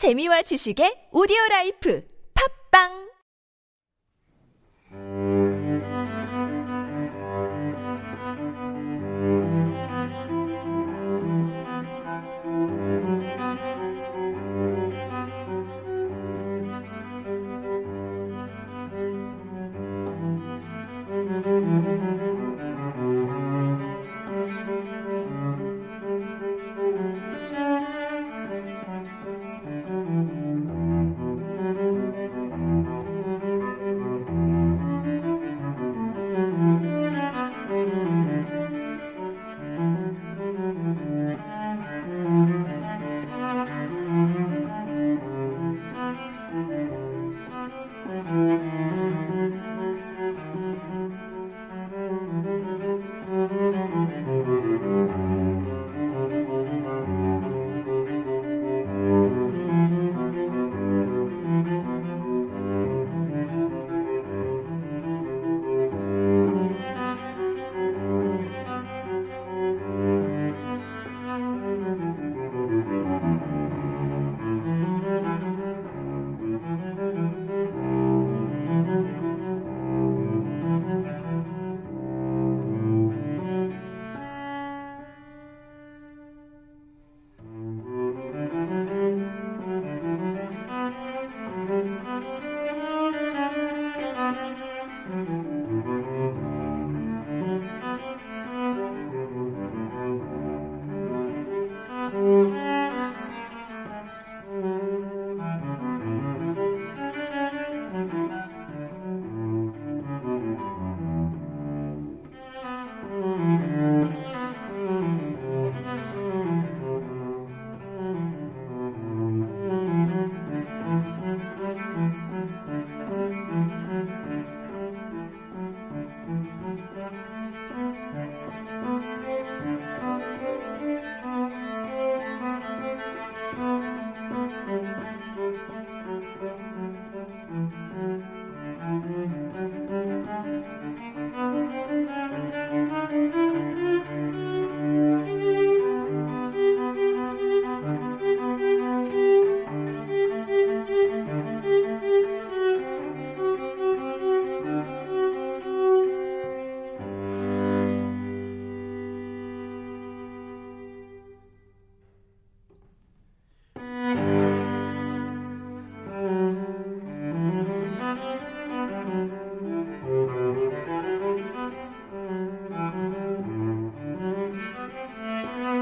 재미와 지식의 오디오 라이프. 팝빵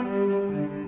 Música